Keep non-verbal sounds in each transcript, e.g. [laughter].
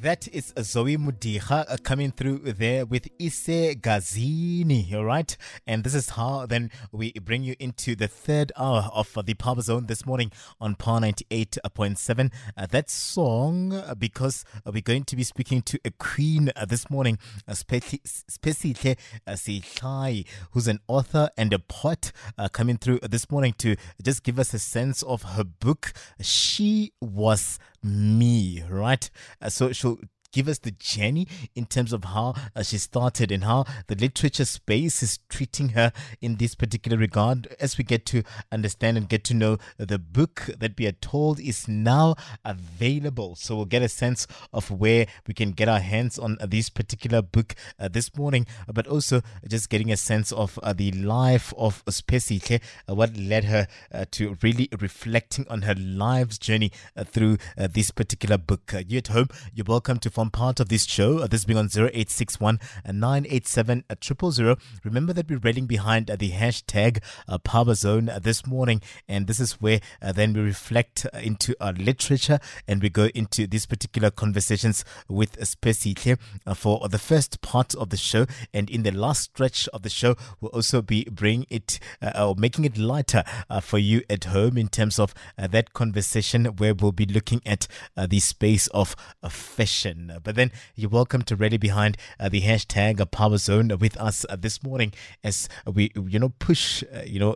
That is Zoe Mudiha uh, coming through there with Ise Gazini, all right? And this is how then we bring you into the third hour of uh, the Power Zone this morning on Power 98.7. Uh, that song, uh, because uh, we're going to be speaking to a queen uh, this morning, uh, Siphesihle Sihlayi, who's an author and a poet, coming through this morning to just give us a sense of her book. She was me, right? Uh, so she'll give us the journey in terms of how uh, she started and how the literature space is treating her in this particular regard as we get to understand and get to know the book that we are told is now available. So we'll get a sense of where we can get our hands on uh, this particular book uh, this morning, but also just getting a sense of uh, the life of Siphesihle, uh, what led her uh, to really reflecting on her life's journey through this particular book. you at home, you're welcome to form part of this show. Uh, this being on 0861 987 000. Remember that we're railing behind uh, the hashtag uh, Power Zone uh, this morning, and this is where uh, then we reflect uh, into our literature and we go into these particular conversations with Siphesihle uh, for the first part of the show. And in the last stretch of the show, we'll also be bringing it or making it lighter for you at home in terms of that conversation where we'll be looking at the space of fashion. But then you're welcome to rally behind uh, the hashtag Power Zone with us uh, this morning as we, you know, push, uh, you know,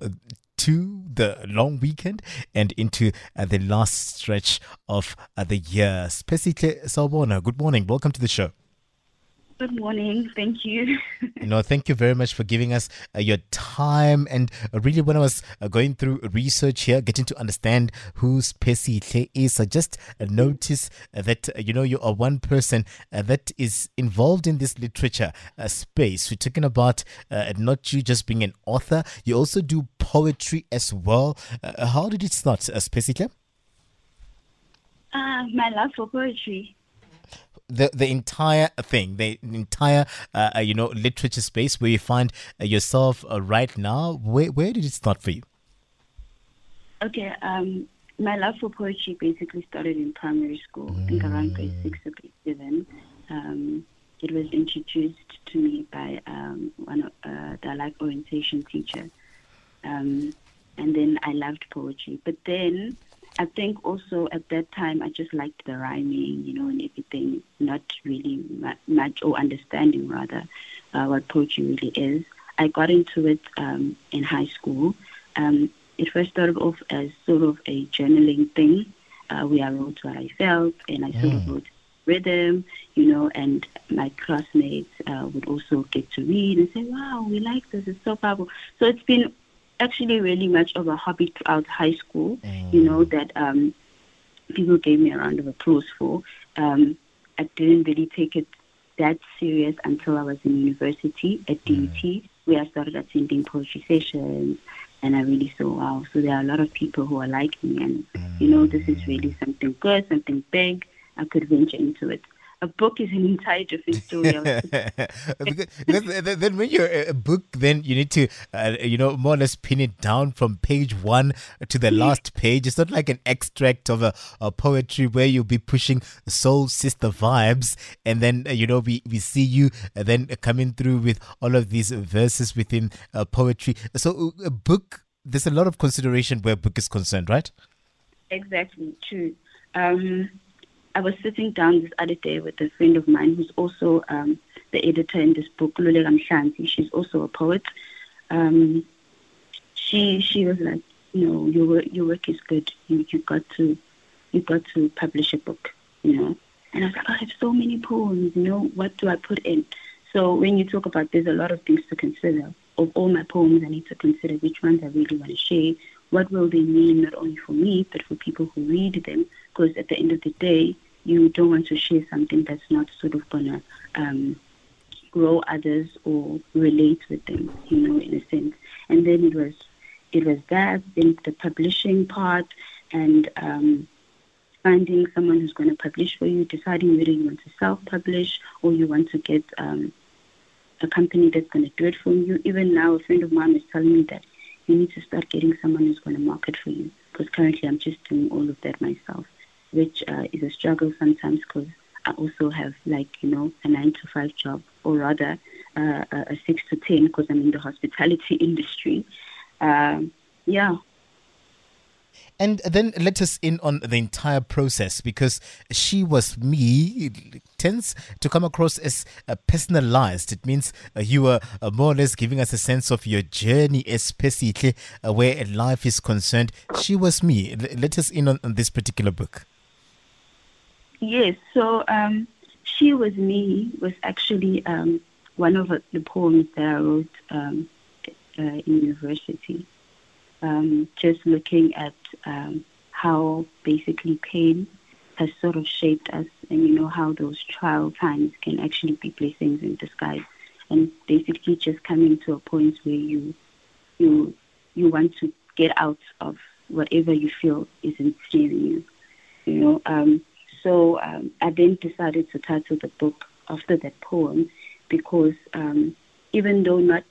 to the long weekend and into uh, the last stretch of uh, the year. Siphesihle Sawubona, good morning. Welcome to the show. Good morning. Thank you. [laughs] you know, thank you very much for giving us uh, your time. And uh, really, when I was uh, going through research here, getting to understand who Siphesihle is, I just uh, noticed uh, that, uh, you know, you are one person that is involved in this literature space. We're talking about not you just being an author, you also do poetry as well. how did it start, uh, Siphesihle? Uh, my love for poetry the the entire thing, the entire uh, uh, you know literature space where you find uh, yourself uh, right now. Where where did it start for you? Okay, um, my love for poetry basically started in primary school. Mm. I think around grade six or grade seven. Um, it was introduced to me by um, one of uh, the like orientation teacher, um, and then I loved poetry. But then I think also at that time I just liked the rhyming, you know, and everything, not really much or understanding rather uh, what poetry really is. I got into it um, in high school. Um, it first started off as sort of a journaling thing, uh, where I wrote what I felt, and I sort of mm. wrote rhythm, you know, and my classmates uh, would also get to read and say, "Wow, we like this; it's so powerful." So it's been actually really much of a hobby throughout high school, mm. you know, that um, people gave me a round of applause for. Um, I didn't really take it that serious until I was in university at DUT, mm. where I started attending poetry sessions. And I really saw, wow, so there are a lot of people who are like me. And, mm. you know, this is really something good, something big. I could venture into it a book is an entire different story. [laughs] because, then when you're a book, then you need to, uh, you know, more or less pin it down from page one to the last page. It's not like an extract of a, a poetry where you'll be pushing soul sister vibes, and then uh, you know we we see you uh, then coming through with all of these verses within uh, poetry. So uh, a book, there's a lot of consideration where a book is concerned, right? Exactly true. Um, I was sitting down this other day with a friend of mine who's also um, the editor in this book, Lulega Mshanti. She's also a poet. Um, she she was like, you know, your your work is good. You you got to you got to publish a book, you know. And I was like, I have so many poems. You know, what do I put in? So when you talk about, there's a lot of things to consider. Of all my poems, I need to consider which ones I really want to share. What will they mean not only for me but for people who read them? Because at the end of the day, you don't want to share something that's not sort of gonna um, grow others or relate with them, you know, in a sense. And then it was it was that, then the publishing part, and um, finding someone who's going to publish for you, deciding whether you want to self-publish or you want to get um, a company that's going to do it for you. Even now, a friend of mine is telling me that you need to start getting someone who's going to market for you because currently I'm just doing all of that myself, which uh, is a struggle sometimes because I also have like you know a nine to five job or rather uh, a six to ten because I'm in the hospitality [laughs] industry. Um, yeah, and then let us in on the entire process because she was me tends to come across as uh, personalized. It means uh, you were uh, more or less giving us a sense of your journey, especially where life is concerned. She was me. Let us in on, on this particular book. Yes. So, um, She Was Me was actually um, one of the poems that I wrote um, uh, in university um, just looking at um, how basically pain has sort of shaped us and you know how those trial times can actually be blessings in disguise and basically just coming to a point where you you you want to get out of whatever you feel is ensnaring you you know um, so um, I then decided to title the book after that poem because um, even though not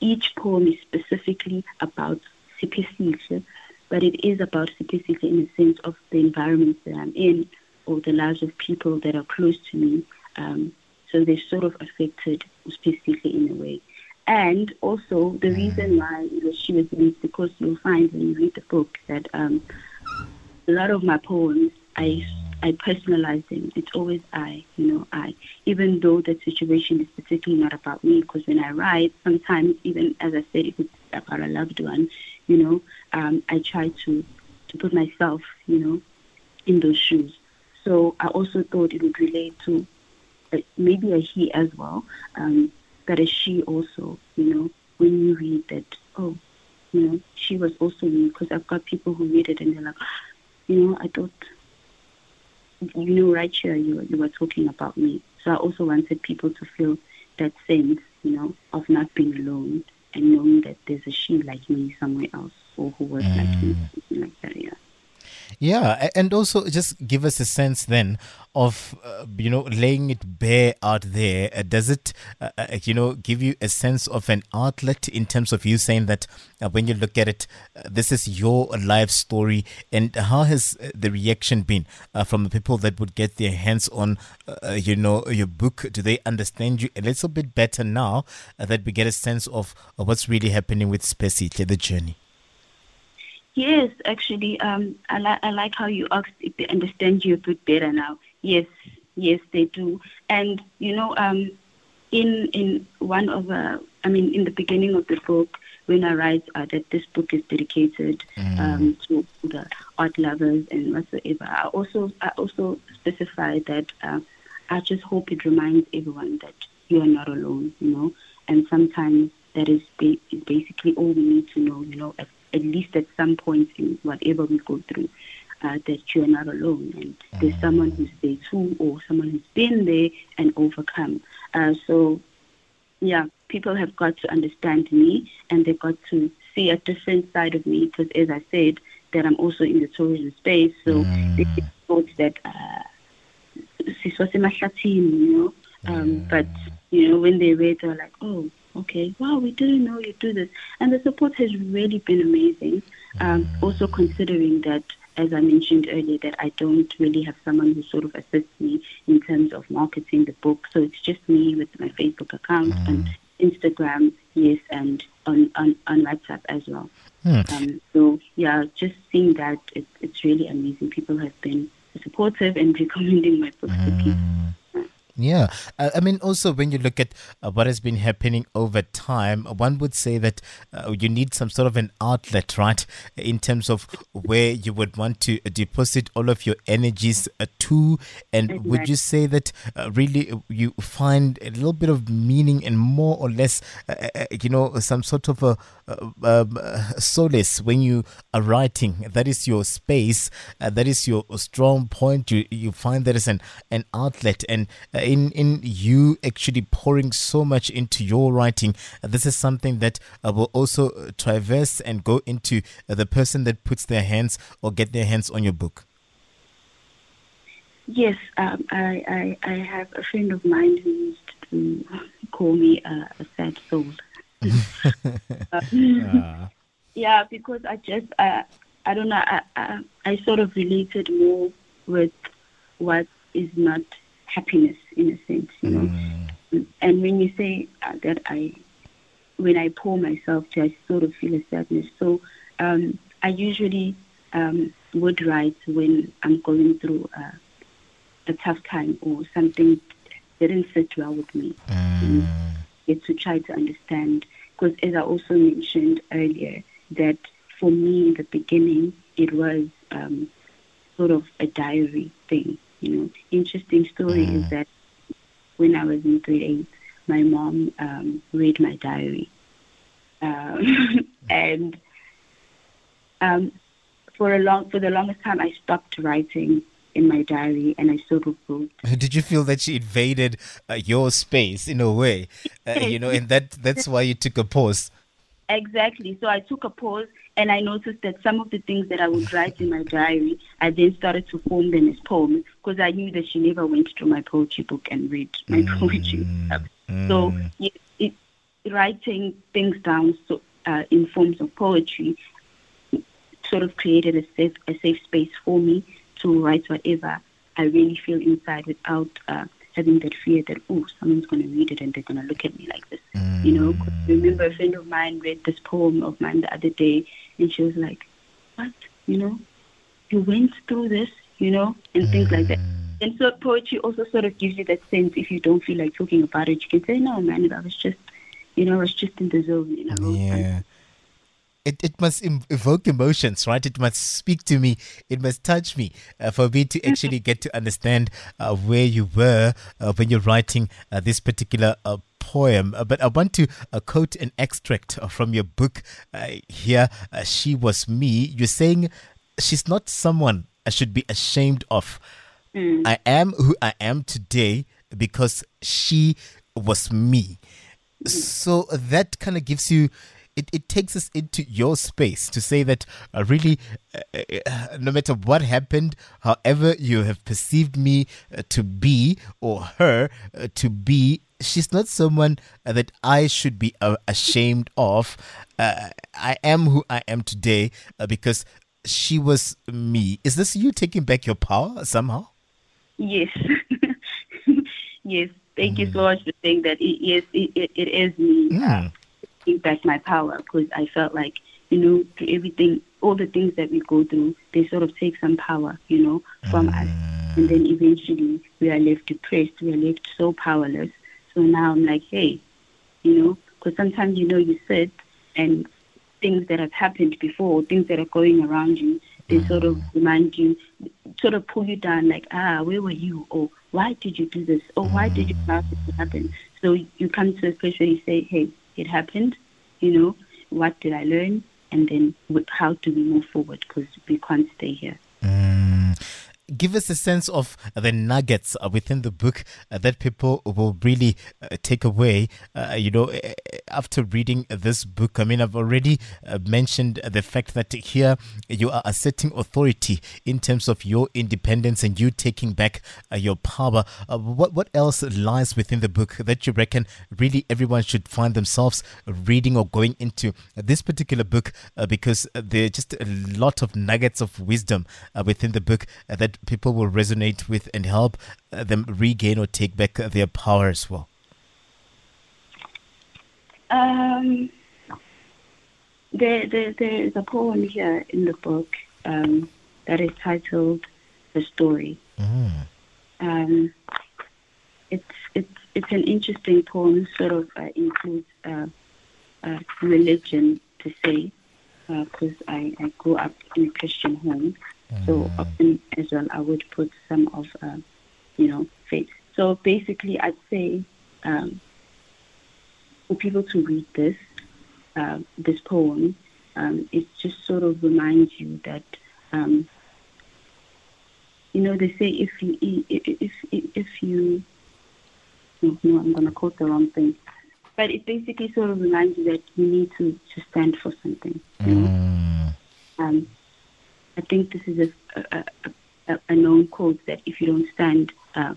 each poem is specifically about Siphesihle, but it is about Siphesihle in the sense of the environment that I'm in or the lives of people that are close to me. Um, so they sort of affected Siphesihle in a way. And also the mm. reason why she was released because you'll find when you read the book that um, a lot of my poems I I personalize them. It's always I, you know, I. Even though the situation is particularly not about me, because when I write, sometimes even as I said, if it's about a loved one, you know, um, I try to to put myself, you know, in those shoes. So I also thought it would relate to maybe a he as well, um, but a she also, you know, when you read that, oh, you know, she was also me, because I've got people who read it and they're like, you know, I thought, you know, right here you you were talking about me. So I also wanted people to feel that sense, you know, of not being alone and knowing that there's a she like me somewhere else or who was mm. like me, like that, yeah. Yeah, and also just give us a sense then of uh, you know laying it bare out there. Uh, does it uh, uh you know give you a sense of an outlet in terms of you saying that uh, when you look at it, uh, this is your life story, and how has the reaction been from the people that would get their hands on you know your book? Do they understand you a little bit better now that we get a sense of what's really happening with Spesi, the journey? Yes, actually, um, I, li- I like how you asked if they understand you a bit better now. Yes, yes, they do. And you know, um, in in one of the, I mean, in the beginning of the book, when I write uh, that this book is dedicated mm. um, to the art lovers and whatsoever, I also I also specify that uh, I just hope it reminds everyone that you are not alone. You know, and sometimes that is, ba- basically all we need to know. You know, at least at some point in whatever we go through, uh, that you're not alone and mm-hmm. there's someone who's there too or someone who's been there and overcome. Uh, so, yeah, people have got to understand me and they've got to see a different side of me because, as I said, that I'm also in the tourism space. So mm. they thought that uh, you know. Um, mm. But, you know, when they read, they're like, oh, okay, wow, we didn't know you do this. And the support has really been amazing. Um, mm. Also considering that, as I mentioned earlier, that I don't really have someone who sort of assists me in terms of marketing the book. So it's just me with my Facebook account mm. and Instagram, yes, and on, on, on WhatsApp as well. Mm. Um, so, yeah, just seeing that, it, it's really amazing. People have been supportive and [laughs] recommending my book to people. Yeah, uh, I mean, also when you look at uh, what has been happening over time, one would say that uh, you need some sort of an outlet, right, in terms of where you would want to deposit all of your energies uh, to. And would you say that uh, really you find a little bit of meaning and more or less, uh, you know, some sort of a, um, solace when you are writing? That is your space, that is your strong point. You you find that as an an outlet and in in you actually pouring so much into your writing. This is something that uh, will also uh, traverse and go into uh, the person that puts their hands or get their hands on your book. Yes, um, I, I, I have a friend of mine who used to call me a, a sad soul. uh, [laughs] [laughs] yeah, because I just, uh, I don't know, I, I, I sort of related more with what is not happiness in a sense, you know. Mm. And when you say uh, that I, when I pour myself to, I sort of feel a sadness. So um, I usually um, would write when I'm going through uh, a tough time or something didn't sit well with me. Mm. It's to try to understand. Because as I also mentioned earlier, that for me in the beginning, it was um, sort of a diary thing. You know, interesting story mm. is that when I was in grade eight, my mom um, read my diary, um, [laughs] and um, for a long for the longest time, I stopped writing in my diary and I sort of wrote. Did you feel that she invaded uh, your space in a way? Uh, you know, and that that's why you took a pause. Exactly. So I took a pause and I noticed that some of the things that I would write in my diary, I then started to form them as poems because I knew that she never went through my poetry book and read my mm. poetry. Mm. So it, it, writing things down so, uh, in forms of poetry sort of created a safe, a safe space for me to write whatever I really feel inside without uh, having that fear that oh someone's going to read it and they're going to look at me like this mm. you know remember a friend of mine read this poem of mine the other day and she was like what you know you went through this you know and mm. things like that mm. and so poetry also sort of gives you that sense if you don't feel like talking about it you can say no man I was just you know I was just in the zone you know yeah it, it must evoke emotions, right? It must speak to me. It must touch me uh, for me to actually get to understand uh, where you were uh, when you're writing uh, this particular uh, poem. Uh, but I want to quote an extract from your book here. she was me. You're saying she's not someone I should be ashamed of. Mm. I am who I am today because she was me. Mm. So that kind of gives you it, it takes us into your space to say that uh, really, uh, uh, no matter what happened, however you have perceived me uh, to be or her uh, to be, she's not someone uh, that I should be ashamed of. I am who I am today because she was me. Is this you taking back your power somehow? Yes. [laughs] yes. Thank mm. you so mm. much for saying that. It, yes, it, it, it is me. Mm back my power because I felt like, you know, through everything, all the things that we go through, they sort of take some power, you know, from mm. us. And then eventually we are left depressed, we are left so powerless. So now I'm like, hey, you know, because sometimes, you know, you sit and things that have happened before, things that are going around you, they mm. sort of remind you, sort of pull you down, like, ah, where were you? Or why did you do this? Or why did you allow this to happen? So you come to a place where you say, hey, it happened, you know, what did I learn, and then how do we move forward because we can't stay here. Give us a sense of the nuggets uh, within the book uh, that people will really uh, take away. Uh, you know, eh, eh, after reading this book, I mean, I've already uh, mentioned the fact that here you are asserting authority in terms of your independence and you taking back uh, your power. what what else lies within the book that you reckon really everyone should find themselves reading or going into this particular book because there are just a lot of nuggets of wisdom within the book that people will resonate with and help uh, them regain or take back their power as well? Um, there, there, there is a poem here in the book um, that is titled "The Story." Mm. Um, it's it's it's an interesting poem. Sort of uh, includes uh, uh, religion to say, because uh, I, I grew up in a Christian home, so often as well, I would put some of, uh, you know, faith. So basically, I'd say um, for people to read this, uh, this poem, um, it just sort of reminds you that, um, you know, they say if you if if, if you, no, no I'm going to quote the wrong thing, but it basically sort of reminds you that you need to to stand for something. You know? mm. um, I think this is a, a, a, a known quote that if you don't stand uh,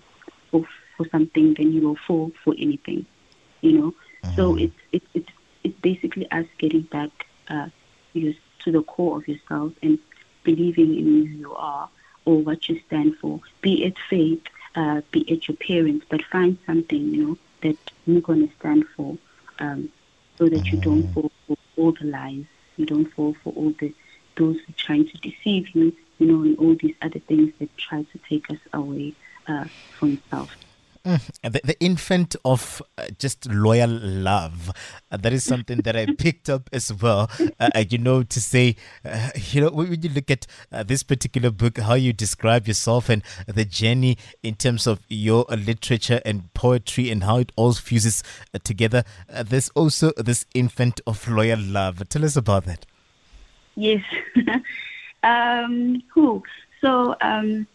for, for something, then you will fall for anything, you know. So it's, it's, it's, it's basically us getting back uh, you to the core of yourself and believing in who you are or what you stand for, be it faith, uh, be it your parents, but find something, you know, that you're going to stand for um, so that you don't fall for all the lies, you don't fall for all the those who are trying to deceive you, you know, and all these other things that try to take us away uh, from self. Mm, the, the, infant of uh, just loyal love. Uh, that is something that I [laughs] picked up as well. Uh, uh you know, to say, uh, you know, when you look at uh, this particular book, how you describe yourself and the journey in terms of your literature and poetry and how it all fuses together, there's also this infant of loyal love. Tell us about that. Yes. [laughs] um, who? So, um,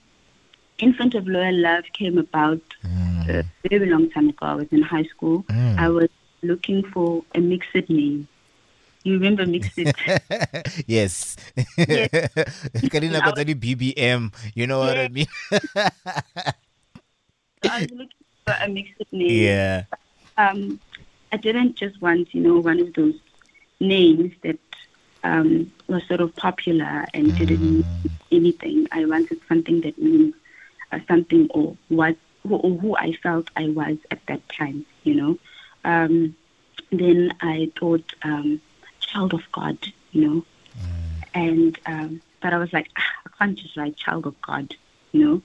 Infant of Loyal Love came about mm. a very long time ago. I was in high school. Mm. I was looking for a MXit name. You remember MXit? [laughs] yes. yes. [laughs] Karina Katari BBM. You know what I mean? I was looking for a MXit name. Yeah. Um, I didn't just want, you know, one of those names that um, was sort of popular and didn't mean anything. I wanted something that means uh, something or what or who I felt I was at that time, you know. Um, then I thought um, child of God, you know, mm. and um, but I was like, ah, I can't just write child of God, you know.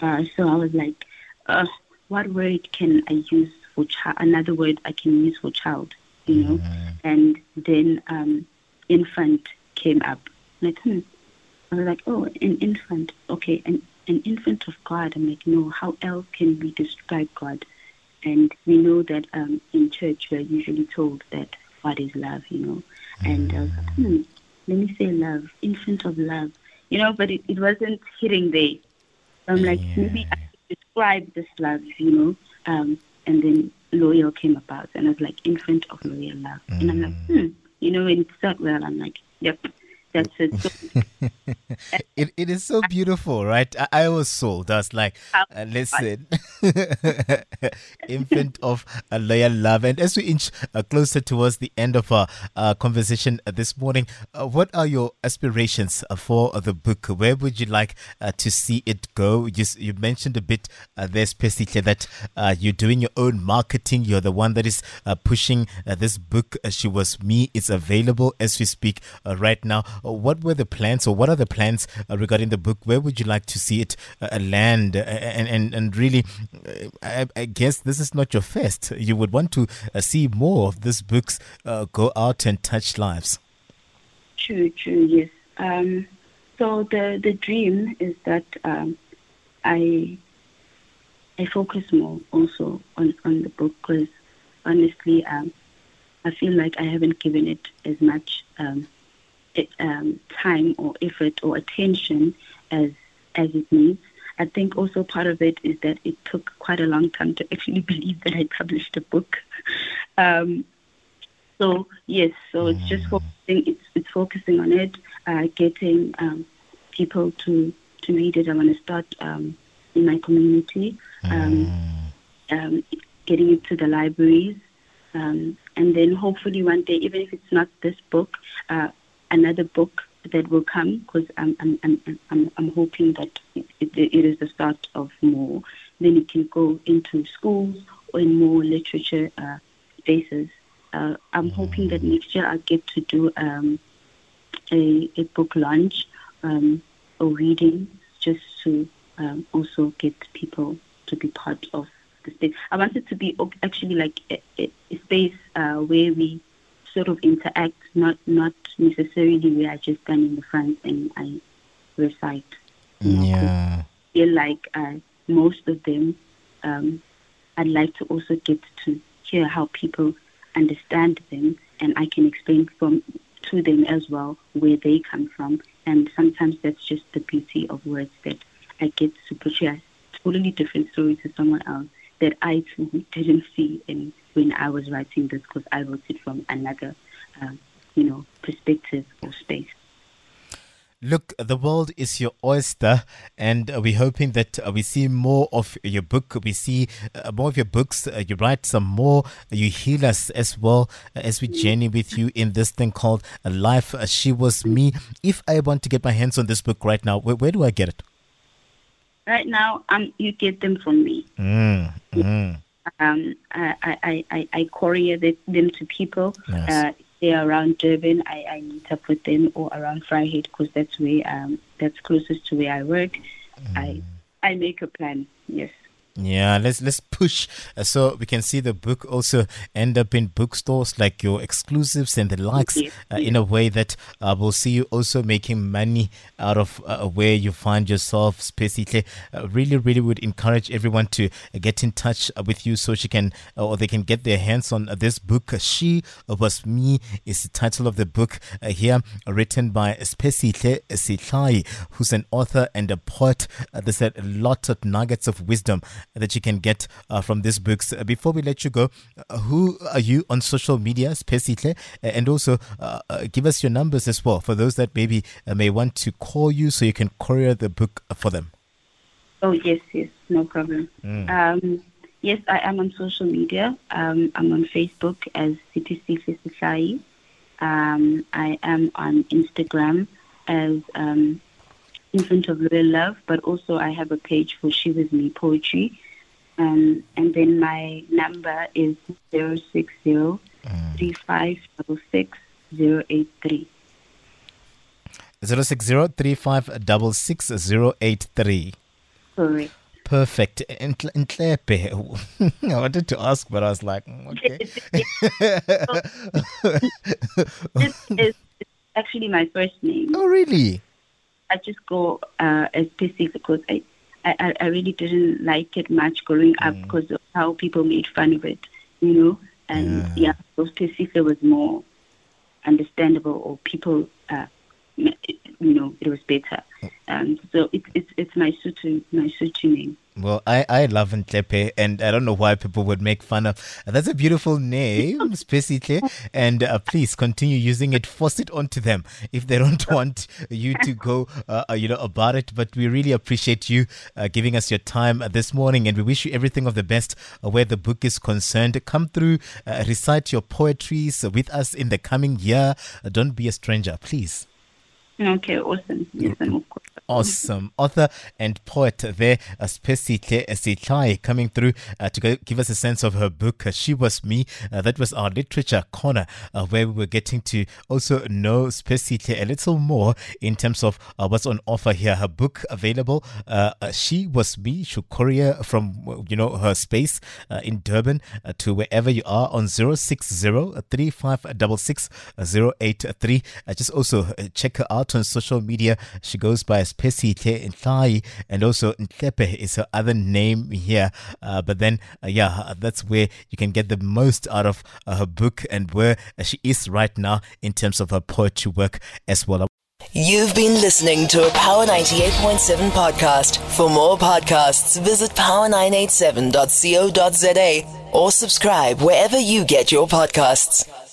Uh, so I was like, uh, what word can I use for child? Another word I can use for child, you know. Mm. And then um, infant came up. Like, hmm. I was like, oh, an infant. Okay, and an infant of God. I'm like, no, how else can we describe God? And we know that um, in church we're usually told that God is love, you know. And I was like, hmm, let me say love, infant of love, you know, but it, it wasn't hitting there. So I'm like, yeah. maybe I could describe this love, you know. Um, and then loyal came about, and I was like, infant of loyal love. Mm. And I'm like, hmm, you know, and it started well. I'm like, yep, that's it. So, [laughs] it, it is so beautiful, right? I, I was sold. I was like, uh, listen, [laughs] infant of a loyal love. And as we inch uh, closer towards the end of our uh, conversation this morning, uh, what are your aspirations uh, for the book? Where would you like uh, to see it go? You, you mentioned a bit there, specifically that you're doing your own marketing. You're the one that is pushing this book. she was me. It's available as we speak right now. what were the plans, or what are the plans regarding the book? Where would you like to see it land? and, and, and really, I, I, guess this is not your first. You would want to uh, see more of these books uh, go out and touch lives. True, true, yes. Um, so the the dream is that um, I I focus more also on, on the book because honestly, um, I feel like I haven't given it as much um, um, time or effort or attention as as it needs. I think also part of it is that it took quite a long time to [laughs] actually believe that I published a book. [laughs] Um, so yes, so it's just mm. focusing. It's it's focusing on it, uh, getting um, people to to read it. I want to start um, in my community, um, mm. um, getting it to the libraries, um, and then hopefully one day, even if it's not this book, uh, another book that will come because I'm, I'm, I'm, I'm, I'm hoping that it, it, is the start of more. Then it can go into schools or in more literature uh, spaces. Uh, I'm hoping that next year I'll get to do um, a, a book launch um, or reading just to um, also get people to be part of the space. I want it to be actually like a, a, a space uh, where we sort of interact, not not necessarily where I just stand in the front and I recite. yeah. I feel like uh, most of them, um, I'd like to also get to hear how people understand them, and I can explain from to them as well where they come from. And sometimes that's just the beauty of words that I get to portray a totally different story to someone else that I too [laughs] didn't see in when I was writing this because I wrote it from another, um, you know, perspective or space. Look, the world is your oyster, and uh, we're hoping that uh, we see more of your book. We see uh, more of your books. Uh, you write some more. You heal us as well uh, as we journey with you in this thing called Life. Uh, she was me. If I want to get my hands on this book right now, where, where do I get it? Right now, um, you get them from me. Mm, mm. Um, I, I, I, I courier them to people. Yes. Uh, they're around Durban. I, I meet up with them or around Vryheid because that's where um, that's closest to where I work. I I make a plan. Yes. Yeah, let's let's push uh, so we can see the book also end up in bookstores like your exclusives and the likes Yes, uh, in a way that uh, will see you also making money out of uh, where you find yourself. Specifically, uh, really, really would encourage everyone to uh, get in touch uh, with you so she can uh, or they can get their hands on uh, this book. She was me is the title of the book uh, here, uh, written by Siphesihle Sihlayi, who's an author and a poet. Uh, there's a lot of nuggets of wisdom that you can get uh, from these books. Uh, before we let you go, uh, who are you on social media? Uh, and also uh, give us your numbers as well for those that maybe uh, may want to call you so you can courier the book for them. Oh yes, yes, no problem. Um, yes, I am on social media. Um, I'm on Facebook as CTC Sihlayi. Um, I am on Instagram as um, Infant of Loyal Love, but also I have a page for She Was Me Poetry. Um, and then my number is 060 3566 083. 060 Correct. Perfect. Ntlepe, [laughs] I wanted to ask, but I was like, mm, okay. [laughs] this is actually my first name. oh, really? I just go uh, as PC because I, I, I really didn't like it much growing up because of how people made fun of it, you know. And yeah, so PC was more understandable, or people, uh, you know, it was better. Um, so it's it's it's my Sotho my Sotho name. Well, I, I love Ntlepe, and I don't know why people would make fun of. That's a beautiful name, [laughs] basically. And uh, please continue using it. Force it onto them if they don't [laughs] want you to go, uh, you know, about it. But we really appreciate you uh, giving us your time uh, this morning, and we wish you everything of the best uh, where the book is concerned. Come through, uh, recite your poetries with us in the coming year. Don't be a stranger, please. Okay, awesome. Awesome. Author and poet there, uh, Siphesihle coming through uh, to give us a sense of her book, uh, She Was Me. Uh, that was our literature corner, uh, where we were getting to also know Siphesihle a little more in terms of uh, what's on offer here. Her book available, uh, uh, She Was Me, courier from, uh, you know, her space uh, in Durban uh, to wherever you are on 060 3566 083. Uh, just also uh, check her out on social media. She goes by as Siphesihle Sihlayi, and also Ntlepe is her other name here. Uh, but then, uh, yeah, that's where you can get the most out of uh, her book and where uh, she is right now in terms of her poetry work as well. You've been listening to a Power 98.7 podcast. For more podcasts, visit power987.co.za or subscribe wherever you get your podcasts.